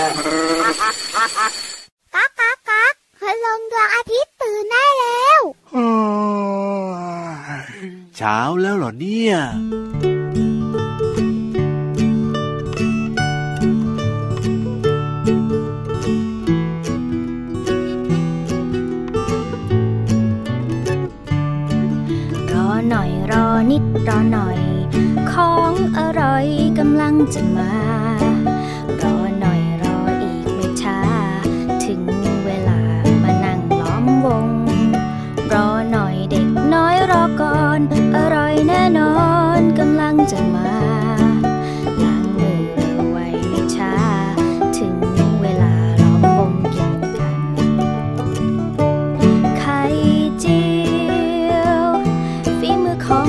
ก๊ากก๊ากก๊ากพลงดวงอาทิตย์ตื่นได้แล้วเช้าแล้วเหรอเนี่ยรอหน่อยรอนิดรอหน่อย ของอร่อยกำลังจะมา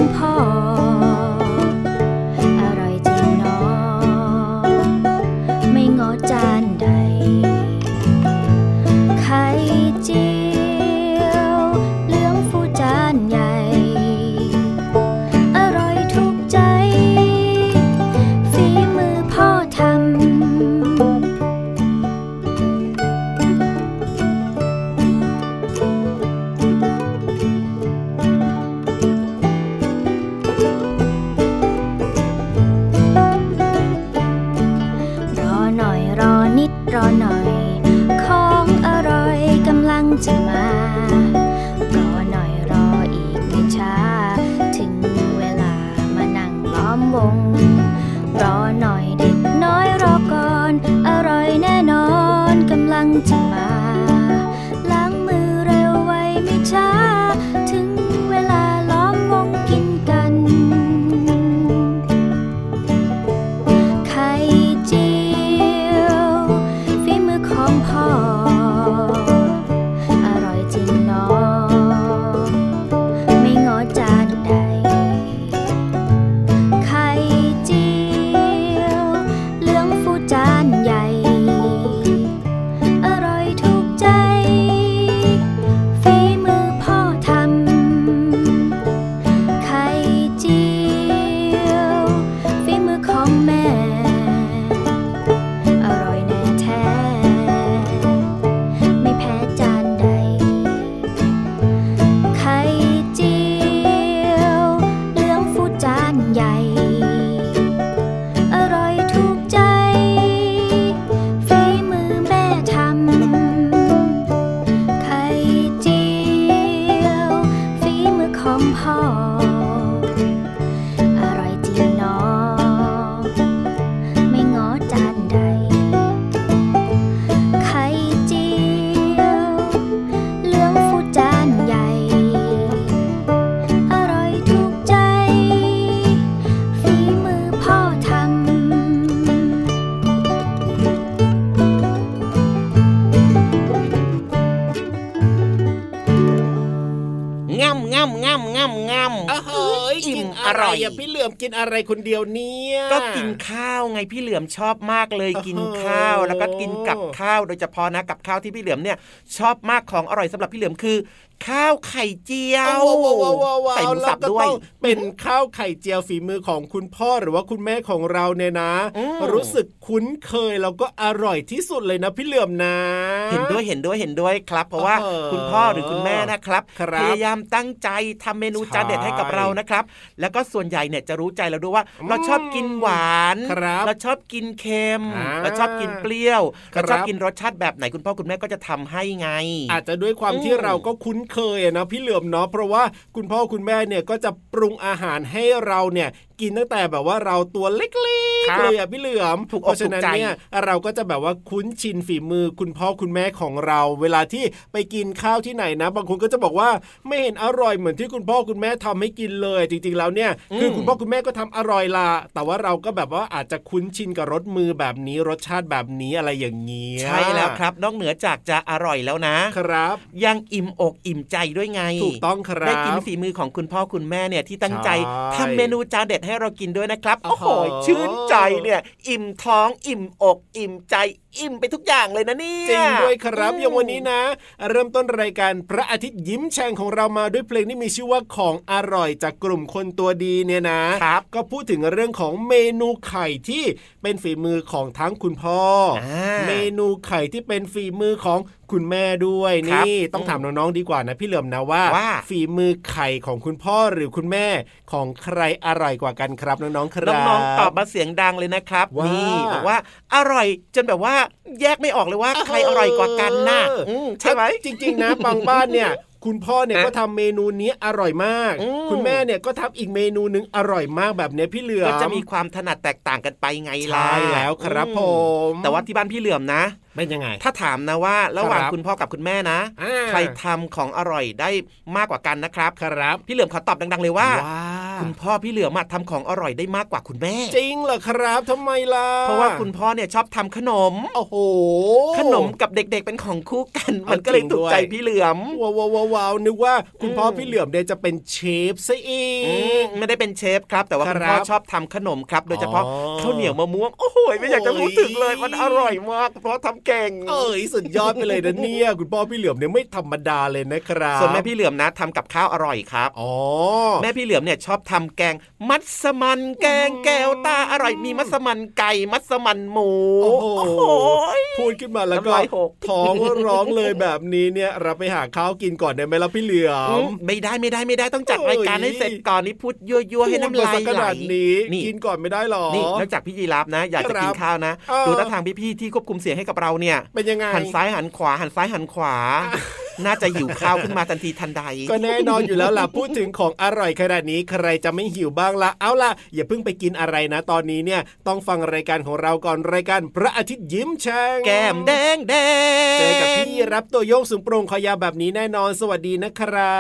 ของพ่ออ กินอะไรคนเดียวเนี่ยก็กินข้าวไงพี่เหลือมชอบมากเลยโอ้โหกินข้าวแล้วก็กินกับข้าวโดยเฉพาะนะกับข้าวที่พี่เหลือมเนี่ยชอบมากของอร่อยสำหรับพี่เหลือมคือ ข้าวไข่เจียวว้าวว้าวว้าวว้าวใส่หมูสับแล้ก็ด้วยต้องเป็นข้าวไข่เจียวฝีมือของคุณพ่อหรือว่าคุณแม่ของเราเนี่ยนะอืมรู้สึกคุ้นเคยแล้วก็อร่อยที่สุดเลยนะพี่เหลือมนะ เห็นด้วยเห็นด้วยเห็นด้วยครับ เพราะว่าเออคุณพ่อหรือคุณแม่นะครับครับพยายามตั้งใจทำเมนูใช่จานเด็ดให้กับเรานะครับ แล้วก็ส่วนใหญ่เนี่ยจะรู้ใจเราด้วยว่า เราชอบกินหวานครับเราชอบกินเค็มอ่าเราชอบกินเปรี้ยวครัเราบชอบกินรสชาติแบบไหนคุณพ่อคุณแม่ก็จะทำให้ไง อาจจะด้วยความอืมที่เราก็คุ้นเคยอะนะพี่เหลือมเนาะเพราะว่าคุณพ่อคุณแม่เนี่ยก็จะปรุงอาหารให้เราเนี่ย กินตั้งแต่แบบว่าเราตัวเล็กครับๆเลยอะพี่เหลือมถูกอกเพราะฉะนั้นถูกใจเนี่ยเราก็จะแบบว่าคุ้นชินฝีมือคุณพ่อคุณแม่ของเรา เวลาที่ไปกินข้าวที่ไหนนะ บางคนก็จะบอกว่าไม่เห็นอร่อยเหมือนที่คุณพ่อคุณแม่ทำให้กินเลย จริงๆแล้วเนี่ยคือคุณพ่อคุณแม่ก็ทำอร่อยละแต่ว่าเราก็แบบว่าอาจจะคุ้นชินกับรสมือแบบนี้รสชาติแบบนี้อะไรอย่างเงี้ยใช่แล้วครับ นอกเหนือจากจะอร่อยแล้วนะครับ ยังอิ่มอกอิ่มใจด้วยไงถูกต้องครับได้กินฝีมือของคุณพ่อคุณแม่เนี่ยที่ตั้งใจใช่ทำเมนูจานเด็ดให้ให้เรากินด้วยนะครับ โอ้โอ้โหโห ชื่นใจเนี่ย อิ่มท้อง อิ่มอก อิ่มใจอิ่มไปทุกอย่างเลยนะเนี่ยจริงด้วยครับอืมอย่างวันนี้นะ เริ่มต้นรายการพระอาทิตย์ยิ้มแฉ่งของเรามาด้วยเพลงที่มีชื่อว่าของอร่อยจากกลุ่มคนตัวดีเนี่ยนะครับก็พูดถึงเรื่องของเมนูไข่ที่เป็นฝีมือของทั้งคุณพ่ออาเมนูไข่ที่เป็นฝีมือของคุณแม่ด้วยครับนี่ต้องถามน้องๆดีกว่านะพี่เหลิมนะว่าว่า ฝีมือไข่ของคุณพ่อหรือคุณแม่ของใครอร่อยกว่ากันครับน้องๆครับน้องๆตอบมาเสียงดังเลยนะครับว่านี่นี่บอกว่าอร่อยจนแบบว่าแยกไม่ออกเลยว่าใครอร่อยกว่ากันน่ะเอออืมใช่ไหมจริง ๆ นะบางบ้านเนี่ยคุณพ่อเนี่ยฮะก็ทำเมนูนี้อร่อยมากอืมคุณแม่เนี่ยก็ทำอีกเมนูหนึงอร่อยมากแบบเนี้ยพี่เหลือมก็จะมีความถนัดแตกต่างกันไปไงล่ะใช่แล้วครับอืผมแต่ว่าที่บ้านพี่เหลื่อมนะเป็นยังไง ถ้าถามนะว่าระหว่างครับคุณพ่อกับคุณแม่นะอ่าใครทำของอร่อยได้มากกว่ากันนะครับ ครับ พี่เหลื่อมขอตอบดัง ๆ เลยว่าว้า คุณพ่อพี่เหลือมอะทำของอร่อยได้มากกว่าคุณแม่ จริงเหรอครับทำไมล่ะ เพราะว่าคุณพ่อเนี่ยชอบทำขนม โอ้โห ขนมกับเด็กๆเป็นของคู่กัน มันก็เลยถูกใจพี่เหลือมว้าวว้าวว้าวนึกว่าคุณพ่ออมพี่เหลือมเนี่ยจะเป็นเชฟซะอีอืมกไม่ได้เป็นเชฟครับ แต่ว่าครับคุณพ่อชอบทำขนมครับ โดยเฉพาะอ๋อข้าวเหนียวมะม่วง โอ้โหไม่อยากจะพูดถึงเลยโอ้ยมันอร่อยมากเพราะทำเก่ง เอ้ยสุดยอดไปเลยนะเนี่ยคุณพ่อพี่เหลือมเนี่ยไม่ธรรมดาเลยนะครับส่วนแม่พี่เหลือมนะทำกับข้าวอร่อยครับอ๋อแม่พี่เหลือมเนี่ยชอบทำแกง มัสมันแกงแก้วตาอร่อยมีมัสมันไก่มัสมันหมู โอ้โหโหพูดขึ้นมาแล้วก็น้ำลายหกท้องร้องเลยแบบนี้เนี่ยเราไปหาข้าวกินก่อนได้ไหมล่ะพี่เหลืออืมมไม่ได้ไม่ได้ไม่ได้ต้องจัดเอ้ยรายการให้เสร็จก่อนนี่พูดยั่วๆให้น้ำลายพูดมสักขไหลนาดนี้นี่กินก่อนไม่ได้หรอนี่นอกจากพี่ยีรับนะ อยากจะครับกินข้าวนะเออดูท่าทางพี่ๆที่ควบคุมเสียงให้กับเราเนี่ยเป็นยังไงหันซ้ายหันขวาหันซ้ายหันขวา น่าจะหิวข้าวขึ้นมาทันทีทันใด ก็แน่นอนอยู่แล้วล่ะพูดถึงของอร่อยขนาดนี้ใครจะไม่หิวบ้างล่ะเอาล่ะ อย่าเพิ่งไปกินอะไรนะ ตอนนี้เนี่ยต้องฟังรายการของเราก่อนรายการพระอาทิตย์ยิ้มแฉ่งแก้มแดงแดงเจอกับพี่รับตัวโยงสูงโปร่งคอยาวแบบนี้แน่นอนสวัสดีนะครั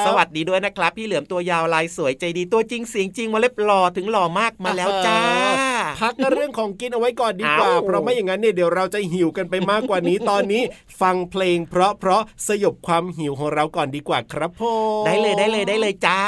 บ สวัสดีด้วยนะครับ พี่เหลือมตัวยาวลายสวยใจดีตัวจริงเสียงจริงมาเล็บหล่อถึงหล่อมากมาแล้วจ้า พักเรื่องของกินเอาไว้ก่อนดีกว่าเอ้าเพราะไม่อย่างนั้นเนี่ยเดี๋ยวเราจะหิวกันไปมากกว่านี้ตอนนี้ ฟังเพลง เพราะเพราะๆสยบความหิวของเราก่อนดีกว่าครับผมได้เลยได้เลยได้เลยจ้า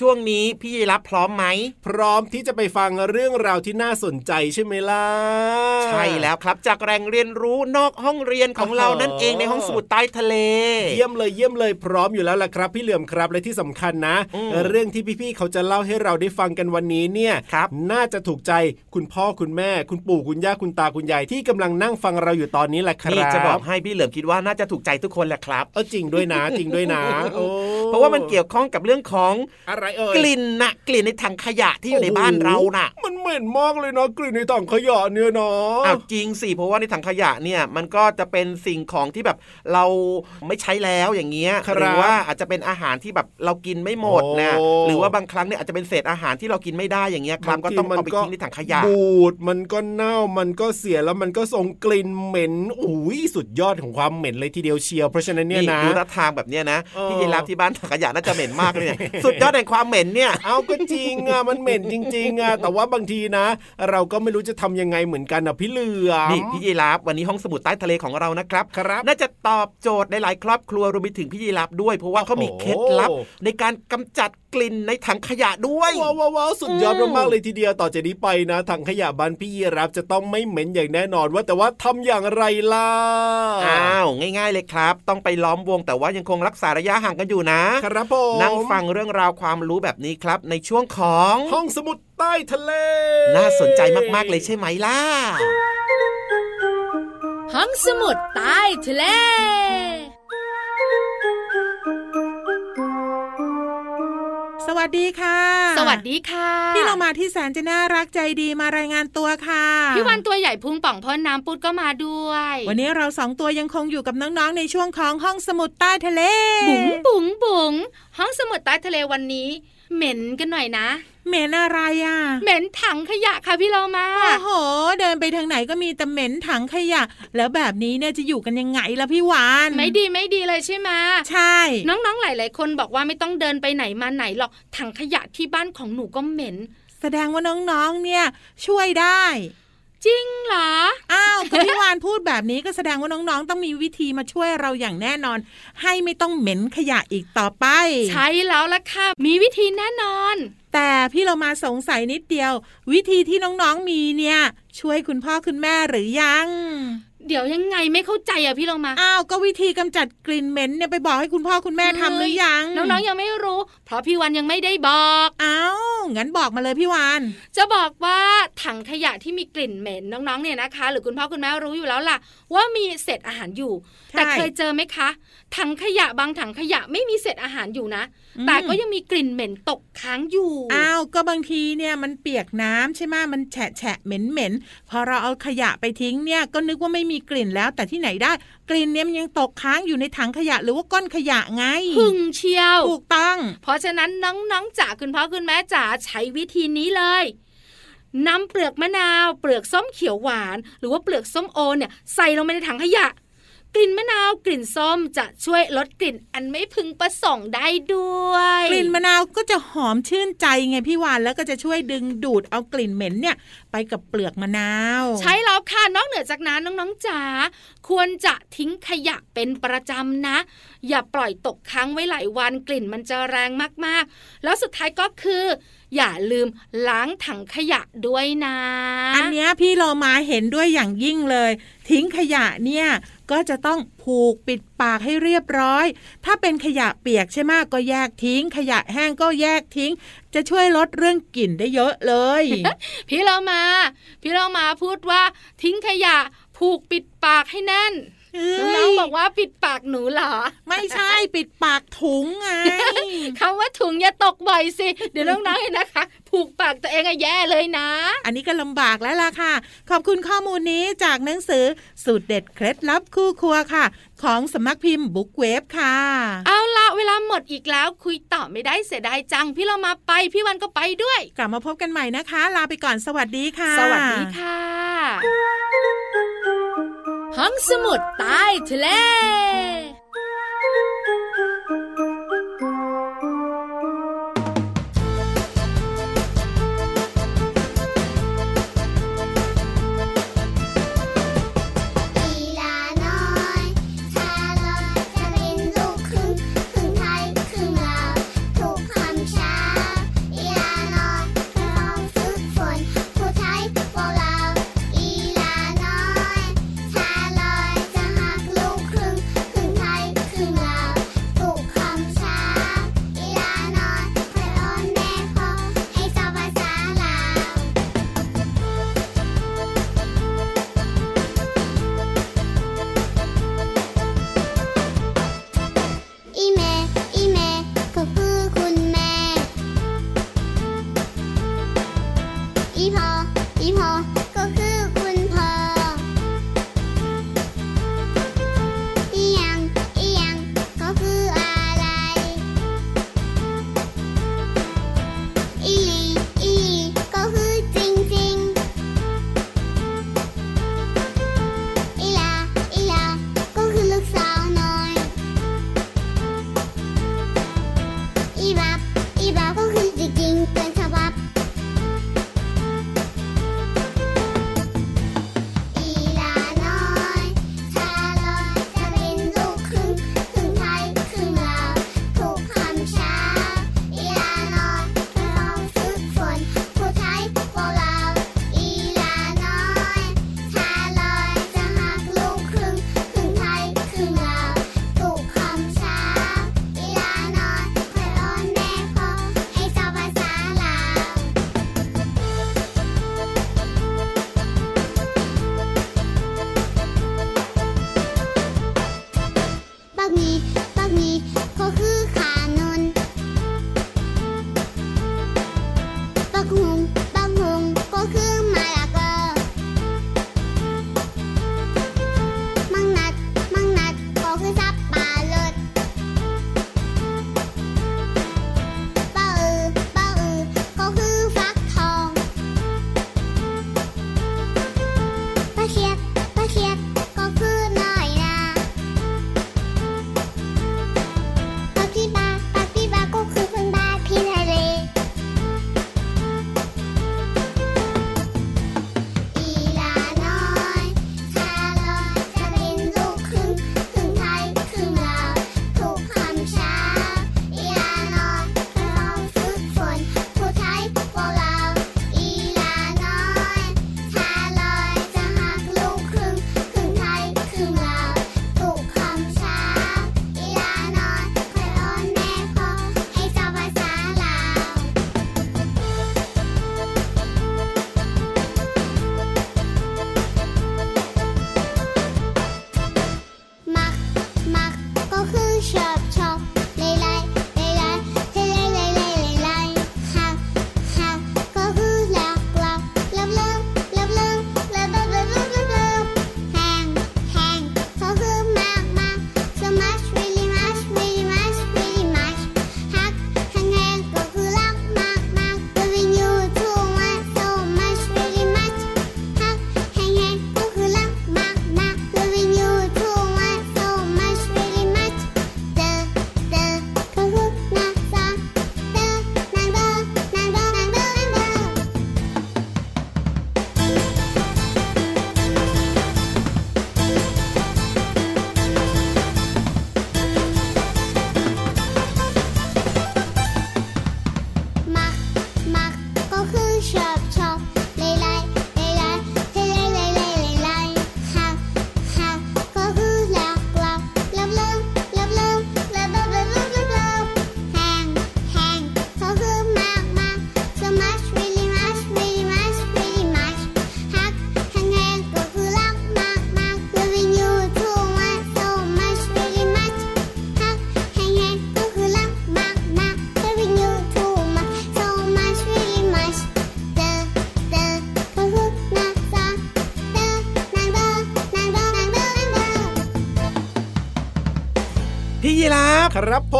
ช่วงนี้พี่ยีรับพร้อมไหม พร้อมที่จะไปฟังเรื่องราวที่น่าสนใจใช่ไหมล่ะ ใช่แล้วครับจากแหล่งเรียนรู้นอกห้องเรียนของเรานั่นเองในห้องสมุดใต้ทะเล เยี่ยมเลยเยี่ยมเลยพร้อมอยู่แล้วล่ะครับ พี่เหลื่อมครับและที่สำคัญนะอืมเรื่องที่พี่ๆเขาจะเล่าให้เราได้ฟังกันวันนี้เนี่ยครับน่าจะถูกใจคุณพ่อคุณแม่ คุณปู่คุณย่าคุณตาคุณยายที่กำลังนั่งฟังเราอยู่ตอนนี้แหละครับนี่จะบอกให้พี่เหลิมคิดว่าน่าจะถูกใจทุกคนแหละครับเออจริงด้วยนะจริงด้วยนะโอ้เพราะว่ามันเกี่ยวข้องกับเรื่องของอะไรเอ่ยกลิ่นน่ะ กลิ่นในถังขยะที่อยู่ในบ้านเราน่ะ มันเหม็นมากเลยนะกลิ่นในถังขยะเนี่ยเนาะอ้าวจริงสิเพราะว่าในถังขยะเนี่ยมันก็จะเป็นสิ่งของที่แบบเราไม่ใช้แล้วอย่างเงี้ยหรือว่าอาจจะเป็นอาหารที่แบบเรากินไม่หมดนะหรือว่าบางครั้งเนี่ยอาจจะเป็นเศษอาหารที่เรากินไม่ได้อย่างเงี้ยครับก็ต้องเอาไปทิ้งในถังขยะบูดมันก็เน่ามันก็เสียแล้วมันก็ส่งกลิ่นเหม็นอุ้ยสุดยอดของความเหม็นเลยทีเดียวเชียวเพราะฉะนั้นเนี่ยนะดูท่าทางแบบเนี้ยนะเออพี่ยีรับที่บ้านถังขยะน่าจะเหม็นมากเลยเนี่ยสุดยอดแห่งความเหม็นเนี่ยเอาก็จริงอะมันเหม็นจริงๆอะแต่ว่าบางทีนะ เราก็ไม่รู้จะทำยังไงเหมือนกันอะพี่เหลือมนี่พี่ยีรับวันนี้ห้องสมุดใต้ทะเลของเรานะครับครับ น่าจะตอบโจทย์ในหลายครอบครัวรวมไปถึงพี่ยีรับด้วย เพราะว่าเขามีเคล็ดลับโอ้โหในการกำจัดกลิ่นในถังขยะด้วยว้าวว้าวว้าวสุดยอดอืมมากๆเลยทีเดียวต่อจากนี้ไปนะถังขยะบ้านพี่ยีรับจะต้องไม่เหม็นอย่างแน่นอนว่าแต่ว่าทำอย่างไรล่ะอ้าวง่าย ๆ เลยครับ ต้องไปล้อมวงแต่ว่ายังคงรักษาระยะห่างกันอยู่นะครับผมนั่งฟังเรื่องราวความรู้แบบนี้ครับ ในช่วงของห้องสมุดใต้ทะเล น่าสนใจมากๆเลยใช่ไหมล่ะ ห้องสมุดใต้ทะเล สวัสดีค่ะ สวัสดีค่ะ พี่เรามาที่แสนจะน่ารักใจดีมารายงานตัวค่ะพี่วันตัวใหญ่พุงป่องพ่นน้ำปุดก็มาด้วย วันนี้เราสองตัวยังคงอยู่กับน้องๆในช่วงของห้องสมุดใต้ทะเล บุ๋งบุ๋งบุ๋งห้องสมุดใต้ทะเลวันนี้ เหม็นกันหน่อยนะ เหม็นอะไรอะ เหม็นถังขยะค่ะพี่เรามาโอ้โห เดินไปทางไหนก็มีแต่เหม็นถังขยะ แล้วแบบนี้เนี่ยจะอยู่กันยังไงล่ะพี่วาน ไม่ดีไม่ดีเลยใช่ไหมใช่ น้องๆหลาย ๆ คนบอกว่าไม่ต้องเดินไปไหนมาไหนหรอกถังขยะที่บ้านของหนูก็เหม็น แสดงว่าน้องๆเนี่ยช่วยได้จริงเหรอ อ้าวก็พี่วานพูดแบบนี้ก็แสดงว่าน้องๆ ต้องมีวิธีมาช่วยเราอย่างแน่นอน ให้ไม่ต้องเหม็นขยะอีกต่อไป ใช่แล้วล่ะค่ะ มีวิธีแน่นอน แต่พี่เรามาสงสัยนิดเดียว วิธีที่น้องๆมีเนี่ย ช่วยคุณพ่อคุณแม่หรือยัง เดี๋ยวยังไงไม่เข้าใจอะพี่เรามาอ้าวก็วิธีกำจัดกลิ่นเหม็นเนี่ยไปบอกให้คุณพ่อคุณแม่ทำหรือยังน้องๆยังไม่รู้ เพราะพี่วันยังไม่ได้บอกอ้าวงั้นบอกมาเลยพี่วานจะบอกว่าถังขยะที่มีกลิ่นเหม็นน้องๆเนี่ยนะคะ หรือคุณพ่อคุณแม่รู้อยู่แล้วล่ะ ว่ามีเศษอาหารอยู่ใช่แต่เคยเจอไหมคะถังขยะบางถังขยะไม่มีเศษอาหารอยู่นะอืมแต่ก็ยังมีกลิ่นเหม็นตกค้างอยู่อ้าวก็บางทีเนี่ยมันเปียกน้ำใช่ไหมมันแฉะแฉะเหม็นเหม็นพอเราเอาขยะไปทิ้งเนี่ยก็นึกว่าไม่มีกลิ่นแล้ว แต่ที่ไหนได้ กลิ่นเนี่ยมันยังตกค้างอยู่ในถังขยะหรือว่าก้อนขยะไงหึงเชียวถูกต้อง เพราะฉะนั้นน้องๆจ๋าคุณพ่อคุณแม่จ๋าใช้วิธีนี้เลยนำเปลือกมะนาว เปลือกส้มเขียวหวาน หรือว่าเปลือกส้มโอเนี่ยใส่ลงไปในถังขยะ กลิ่นมะนาวกลิ่นส้มจะช่วยลดกลิ่นอันไม่พึงประสงค์ได้ด้วย กลิ่นมะนาวก็จะหอมชื่นใจไงพี่วานแล้วก็จะช่วยดึงดูดเอากลิ่นเหม็นเนี่ย ไปกับเปลือกมะนาว ใช้แล้วค่ะนอกเหนือจากนั้นน้องๆจ๋าควรจะทิ้งขยะเป็นประจำนะ อย่าปล่อยตกค้างไว้หลายวันกลิ่นมันจะแรงมากๆ แล้วสุดท้ายก็คือ อย่าลืมล้างถังขยะด้วยนะ อันเนี้ยพี่เรามาเห็นด้วยอย่างยิ่งเลย ทิ้งขยะเนี่ยก็จะต้องผูกปิดปากให้เรียบร้อย ถ้าเป็นขยะเปียกใช่ไหมก็แยกทิ้ง ขยะแห้งก็แยกทิ้ง จะช่วยลดเรื่องกลิ่นได้เยอะเลย พี่เรามา พี่เรามาพูดว่าทิ้งขยะผูกปิดปากให้แน่นเอ้ย น้องๆบอกว่าปิดปากหนูเหรอ ไม่ใช่ปิดปากถุงไงคำว่าถุงอย่าตกบ่อยสิ เดี๋ยวน้องๆเห็นนะคะ ผูกปากตัวเองอะแย่เลยนะ อันนี้ก็ลำบากแล้วล่ะค่ะ ขอบคุณข้อมูลนี้จากหนังสือสูตรเด็ดเคล็ดลับคู่ครัวค่ะ ของสำนักพิมพ์บุ๊กเวฟค่ะ เอาละเวลาหมดอีกแล้วคุยต่อไม่ได้เสียดายจัง พี่เรามาไปพี่วันก็ไปด้วย กลับมาพบกันใหม่นะคะ ลาไปก่อนสวัสดีค่ะ สวัสดีค่ะ ห้องสมุดใต้ทะเล 姨妈 ครับผ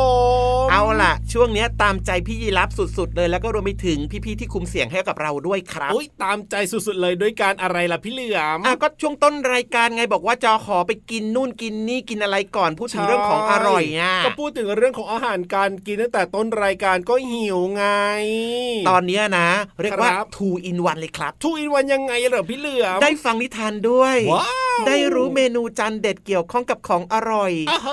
ม เอาล่ะ ช่วงเนี้ยตามใจพี่ยีรับสุดๆ เลยแล้วก็รวมไปถึงพี่ๆที่คุมเสียงให้กับเราด้วยครับโอ้ยตามใจสุดๆเลยด้วยการอะไรล่ะพี่เหลือมอะก็ช่วงต้นรายการไงบอกว่าจะขอไปกินนู่นกินนี่กินอะไรก่อนพูดถึงเรื่องของอร่อยอะก็พูดถึงเรื่องของอาหารการกินตั้งแต่ต้นรายการก็หิวไง ตอนเนี้ยนะ เรียกว่าครับ two in one เลยครับทุกอินวันยังไงเหรอพี่เหลือมได้ฟังนิทานด้วยว้าวได้รู้เมนูจานเด็ดเกี่ยวข้องกับของอร่อยอ้าว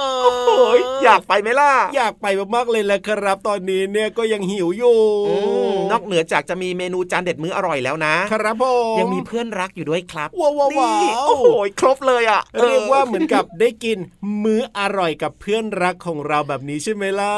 โอ้ยอยากไปไหมล่ะ อยากไปมากๆเลยแหละครับตอนนี้เนี่ยก็ยังหิวอยู่อืมนอกเหนือจากจะมีเมนูจานเด็ดมื้ออร่อยแล้วนะ ครับผมยังมีเพื่อนรักอยู่ด้วยครับว้าวว้าวว้าวนี่โอ้โหครบเลยอะเรียกว่าเหมือนกับได้กินมื้ออร่อยกับเพื่อนรักของเราแบบนี้ใช่ไหมล่ะ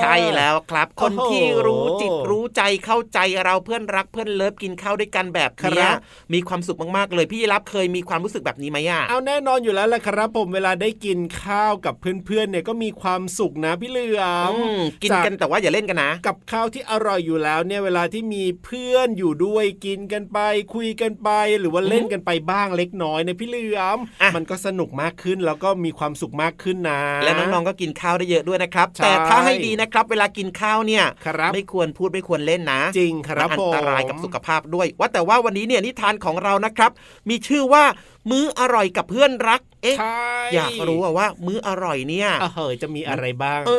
ใช่แล้วครับ คนโอ้โหที่รู้จิตรู้ใจเข้าใจเราเพื่อนรักเพื่อนเลิฟกินข้าวด้วยกันแบบครัเนี้ยบมีความสุขมากๆเลยพี่รับเคยมีความรู้สึกแบบนี้ไหมอะเอาแน่นอนอยู่แล้วแหละครับผมเวลาได้กินข้าวกับเพื่อนๆเนี่ยก็มีความสุขนะพี่เหลือมอืมกินกันแต่ว่าอย่าเล่นกันนะ กับข้าวที่อร่อยอยู่แล้วเนี่ยเวลาที่มีเพื่อนอยู่ด้วยกินกันไป คุยกันไป หรือว่าเล่นกันไปบ้างเล็กน้อยในยพี่เหลือมอะมันก็สนุกมากขึ้นแล้วก็มีความสุขมากขึ้นนะ และน้องๆก็กินข้าวได้เยอะด้วยนะครับใช่แต่ถ้าให้ดีนะครับ เวลากินข้าวเนี่ยครับไม่ควรพูดไม่ควรเล่นนะ จริงครับมันอัผนมตรายกับสุขภาพด้วย ว่าแต่ว่าวันนี้เนี่ยนิทานของเรานะครับ มีชื่อว่ามื้ออร่อยกับเพื่อนรัก เอ๊ะใช่อยากรู้อะว่ามื้ออร่อยเนี่ยเออเฮ้ยจะมีอะไรบ้าง เอ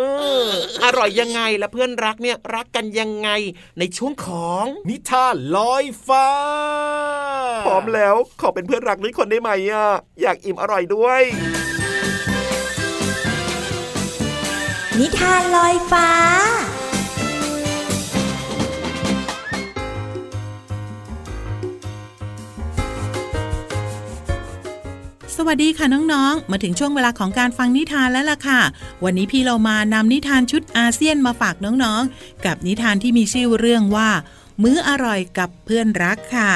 อ อร่อยยังไงและเพื่อนรักเนี่ยรักกันยังไง ในช่วงของนิทานลอยฟ้า พร้อมแล้วขอเป็นเพื่อนรักด้วยคนได้ไหมอะอยากอิ่มอร่อยด้วย นิทานลอยฟ้า สวัสดีค่ะน้องๆ มาถึงช่วงเวลาของการฟังนิทานแล้วล่ะค่ะ วันนี้พี่เรามานำนิทานชุดอาเซียนมาฝากน้องๆ กับนิทานที่มีชื่อเรื่องว่า มื้ออร่อยกับเพื่อนรักค่ะ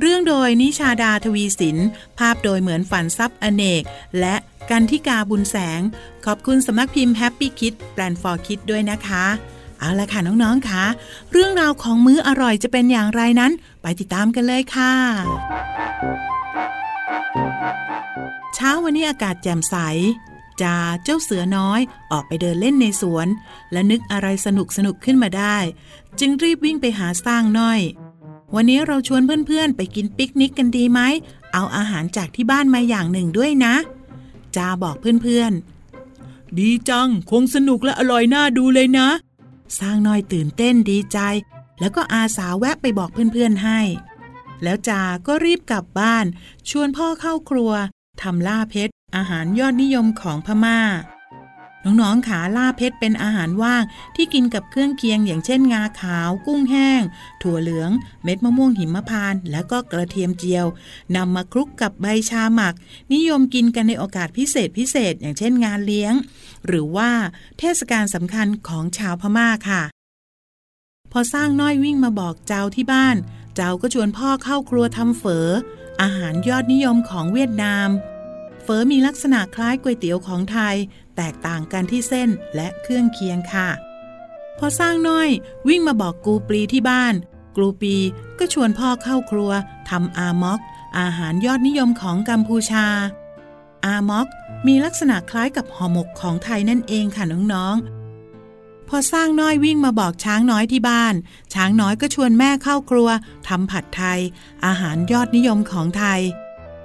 เรื่องโดยนิชาดาทวีสิน ภาพโดยเหมือนฝันซับอเนก และกันทิกาบุญแสง ขอบคุณสำนักพิมพ์ Happy Kid แปลน for Kid ด้วยนะคะ เอาละค่ะน้องๆค่ะ เรื่องราวของมื้ออร่อยจะเป็นอย่างไรนั้น ไปติดตามกันเลยค่ะ เช้าวันนี้อากาศแจ่มใสจาเจ้าเสือน้อยออกไปเดินเล่นในสวน และนึกอะไรสนุกสนุกขึ้นมาได้ จึงรีบวิ่งไปหาสร้างน้อย วันนี้เราชวนเพื่อนๆ ไปกินปิกนิกกันดีไหม เอาอาหารจากที่บ้านมาอย่างหนึ่งด้วยนะ จาบอกเพื่อนๆ ดีจัง คงสนุกและอร่อยน่าดูเลยนะ สร้างน้อยตื่นเต้นดีใจ แล้วก็อาสาแวะไปบอกเพื่อนๆให้ แล้วจาก็รีบกลับบ้าน ชวนพ่อเข้าครัวทำล่าเพชร อาหารยอดนิยมของพม่า น้องๆขาล่าเพชรเป็นอาหารว่างที่กินกับเครื่องเคียงอย่างเช่นงาขาว กุ้งแห้ง ถั่วเหลือง เม็ดมะม่วงหิมพาน แล้วก็กระเทียมเจียวนำมาคลุกกับใบชาหมัก นิยมกินกันในโอกาสพิเศษพิเศษ อย่างเช่นงานเลี้ยง หรือว่าเทศกาลสำคัญของชาวพม่าค่ะ พอสร้างน้อยวิ่งมาบอกเจ้าที่บ้าน เจ้าก็ชวนพ่อเข้าครัวทำเฝอ อาหารยอดนิยมของเวียดนาม เฝอมีลักษณะคล้ายก๋วยเตี๋ยวของไทย แตกต่างกันที่เส้นและเครื่องเคียงค่ะ พอสร้างน้อยวิ่งมาบอกกูปลีที่บ้าน กูปี ก็ชวนพ่อเข้าครัวทำอามอก อาหารยอดนิยมของกัมพูชา อามอกมีลักษณะคล้ายกับห่อหมกของไทยนั่นเองค่ะน้องๆ พอสร้างน้อยวิ่งมาบอกช้างน้อยที่บ้าน ช้างน้อยก็ชวนแม่เข้าครัวทำผัดไทย อาหารยอดนิยมของไทย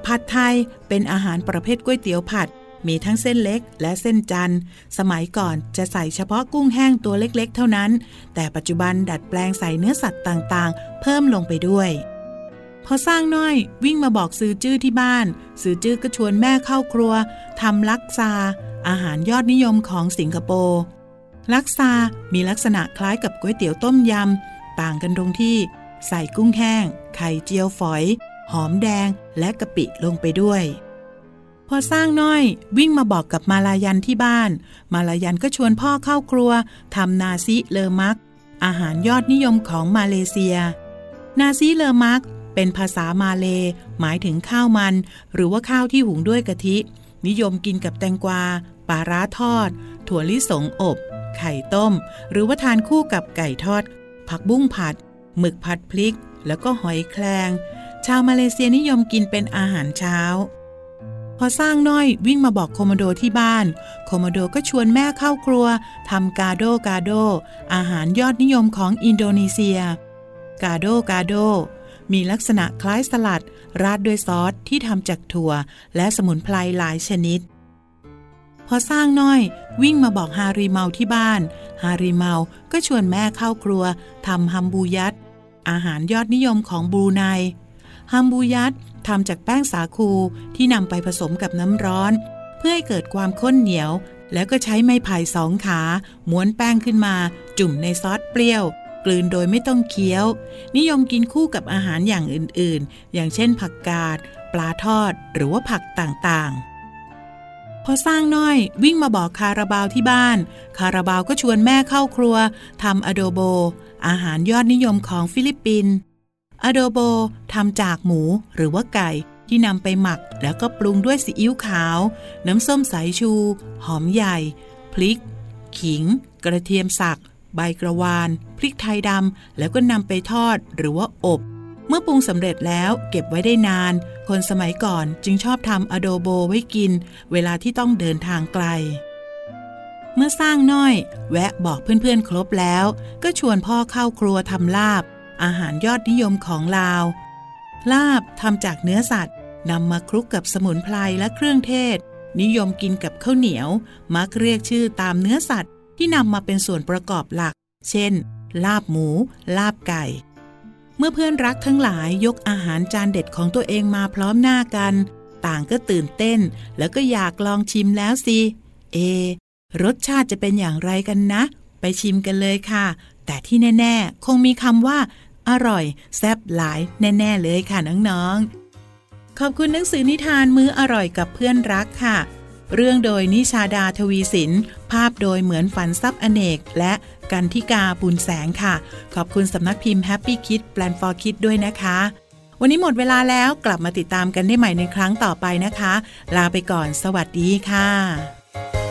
ผัดไทยเป็นอาหารประเภทก๋วยเตี๋ยวผัด มีทั้งเส้นเล็กและเส้นจันทร์ สมัยก่อนจะใส่เฉพาะกุ้งแห้งตัวเล็กๆ เท่านั้น แต่ปัจจุบันดัดแปลงใส่เนื้อสัตว์ต่างๆ เพิ่มลงไปด้วยพอสร้างน้อยวิ่งมาบอกซื้อจื้อที่บ้าน ซื้อจื้อก็ชวนแม่เข้าครัวทำลักซา อาหารยอดนิยมของสิงคโปร์ ลักซา มีลักษณะคล้ายกับก๋วยเตี๋ยวต้มยำ ต่างกันตรงที่ ใส่กุ้งแห้ง ไข่เจียวฝอย หอมแดง และกะปิลงไปด้วย พอสร้างน้อย วิ่งมาบอกกับมาลายันที่บ้าน มาลายันก็ชวนพ่อเข้าครัวทำนาซิเลอมัก อาหารยอดนิยมของมาเลเซีย นาซิเลอมัก เป็นภาษามาเล หมายถึงข้าวมัน หรือว่าข้าวที่หุงด้วยกะทิ นิยมกินกับแตงกวาปลาร้าทอด ถั่วลิสงอบ ไข่ต้ม หรือว่าทานคู่กับไก่ทอด ผักบุ้งผัด หมึกผัดพริก แล้วก็หอยแครงชาวมาเลเซียนิยมกินเป็นอาหารเช้า พอสร้างน้อยวิ่งมาบอกโคโมโดที่บ้าน โคโมโดก็ชวนแม่เข้าครัวทำกาโดกาโด อาหารยอดนิยมของอินโดนีเซีย กาโดกาโดมีลักษณะคล้ายสลัด ราดด้วยซอสที่ทำจากถั่ว และสมุนไพรหลายชนิด อสร้างน้อย วิ่งมาบอกฮารีเมาที่บ้าน ฮารีเมาก็ชวนแม่เข้าครัวทำฮัมบูยัตอาหารยอดนิยมของบรูไนฮัมบูยัตทำจากแป้งสาคูที่นำไปผสมกับน้ำร้อน เพื่อให้เกิดความข้นเหนียว แล้วก็ใช้ไม้ไผ่สองขาม้วนแป้งขึ้นมา จุ่มในซอสเปรี้ยว กลืนโดยไม่ต้องเคี้ยว นิยมกินคู่กับอาหารอย่างอื่นๆ อย่างเช่นผักกาด ปลาทอด หรือว่าผักต่างๆ พอสร้างน้อยวิ่งมาบอกคาราบาวที่บ้าน คาราบาวก็ชวนแม่เข้าครัวทำอโดโบ อาหารยอดนิยมของฟิลิปปินส์อโดโบทำจากหมูหรือว่าไก่ที่ที่นำไปหมักแล้วก็ปรุงด้วยซีอิ๊วขาว น้ำส้มสายชู หอมใหญ่ พริก ขิง กระเทียมสัก ใบกระวาน พริกไทยดำแล้วก็นำไปทอดหรือว่าอบ เมื่อปรุงสำเร็จแล้วเก็บไว้ได้นาน คนสมัยก่อนจึงชอบทำอโดโบไว้กิน เวลาที่ต้องเดินทางไกล เมื่อสร้างน้อย แวะบอกเพื่อนๆครบแล้ว ก็ชวนพ่อเข้าครัวทำลาบ อาหารยอดนิยมของลาว ลาบทำจากเนื้อสัตว์นำมาคลุกกับสมุนไพรและเครื่องเทศ นิยมกินกับข้าวเหนียว มักเรียกชื่อตามเนื้อสัตว์ที่นำมาเป็นส่วนประกอบหลัก เช่น ลาบหมู ลาบไก่ เมื่อเพื่อนรักทั้งหลายยกอาหารจานเด็ดของตัวเองมาพร้อมหน้ากัน ต่างก็ตื่นเต้น แล้วก็อยากลองชิมแล้วสิ เอ รสชาติจะเป็นอย่างไรกันนะ ไปชิมกันเลยค่ะ แต่ที่แน่ ๆ คงมีคำว่า อร่อย แซ่บหลาย แน่ ๆ เลยค่ะน้องๆขอบคุณหนังสือนิทานมื้ออร่อยกับเพื่อนรักค่ะ เรื่องโดยนิชาดาทวีสิน ภาพโดยเหมือนฝันซับอเนก และกันทิกาบุญแสงค่ะ ขอบคุณสำนักพิมพ์ Happy Kids Plan for Kids ด้วยนะคะ วันนี้หมดเวลาแล้วกลับมาติดตามกันได้ใหม่ในครั้งต่อไปนะคะ ลาไปก่อนสวัสดีค่ะ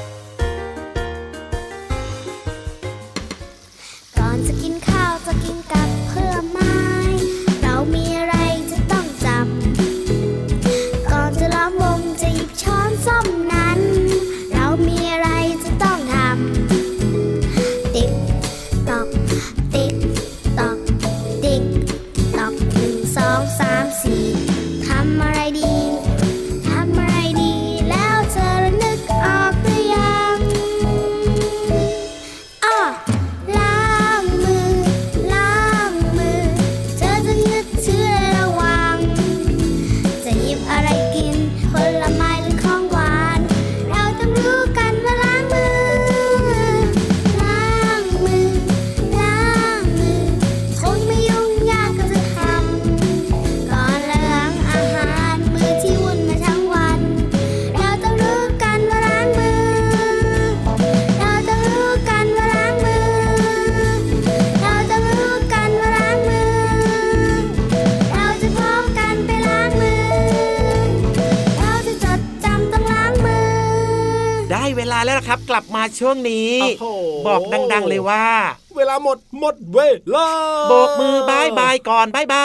กลับมาช่วงนี้โอ้โหบอกดัง ๆ เลยว่าเวลาหมดหมดเวลาโบกมือบายบายก่อนบายบา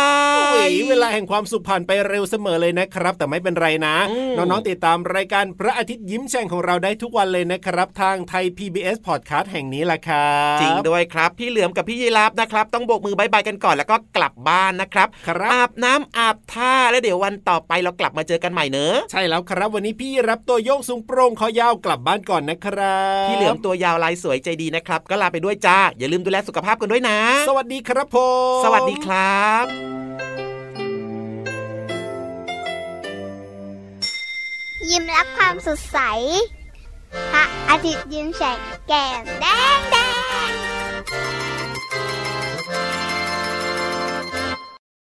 โอ้ยยเวลาแห่งความสุขผ่านไปเร็วเสมอเลยนะครับ แต่ไม่เป็นไรนะอืมน้องๆติดตามรายการพระอาทิตย์ยิ้มแฉ่งของเราได้ทุกวันเลยนะครับ ทางไทย PBS Podcast แห่งนี้แหละครับจริงด้วยครับพี่เหลือมกับพี่ยีรับนะครับ ต้องโบกมือบายบายกันก่อนแล้วก็กลับบ้านนะครับครับอาบน้ำอาบท่าแล้วเดี๋ยววันต่อไปเรากลับมาเจอกันใหม่เนอะใช่แล้วครับวันนี้พี่รับตัวโยงสูงโปร่งคอยาวกลับบ้านก่อนนะครับพี่เหลือมตัวยาวลายสวยใจดีนะครับ ก็ลาไปด้วยจ้าอย่าลืมดูแลสุขภาพกันด้วยนะ สวัสดีครับผมสวัสดีครับยิ้มรับความสดใส พระอาทิตย์ยิ้มแฉกแก้มแดงแด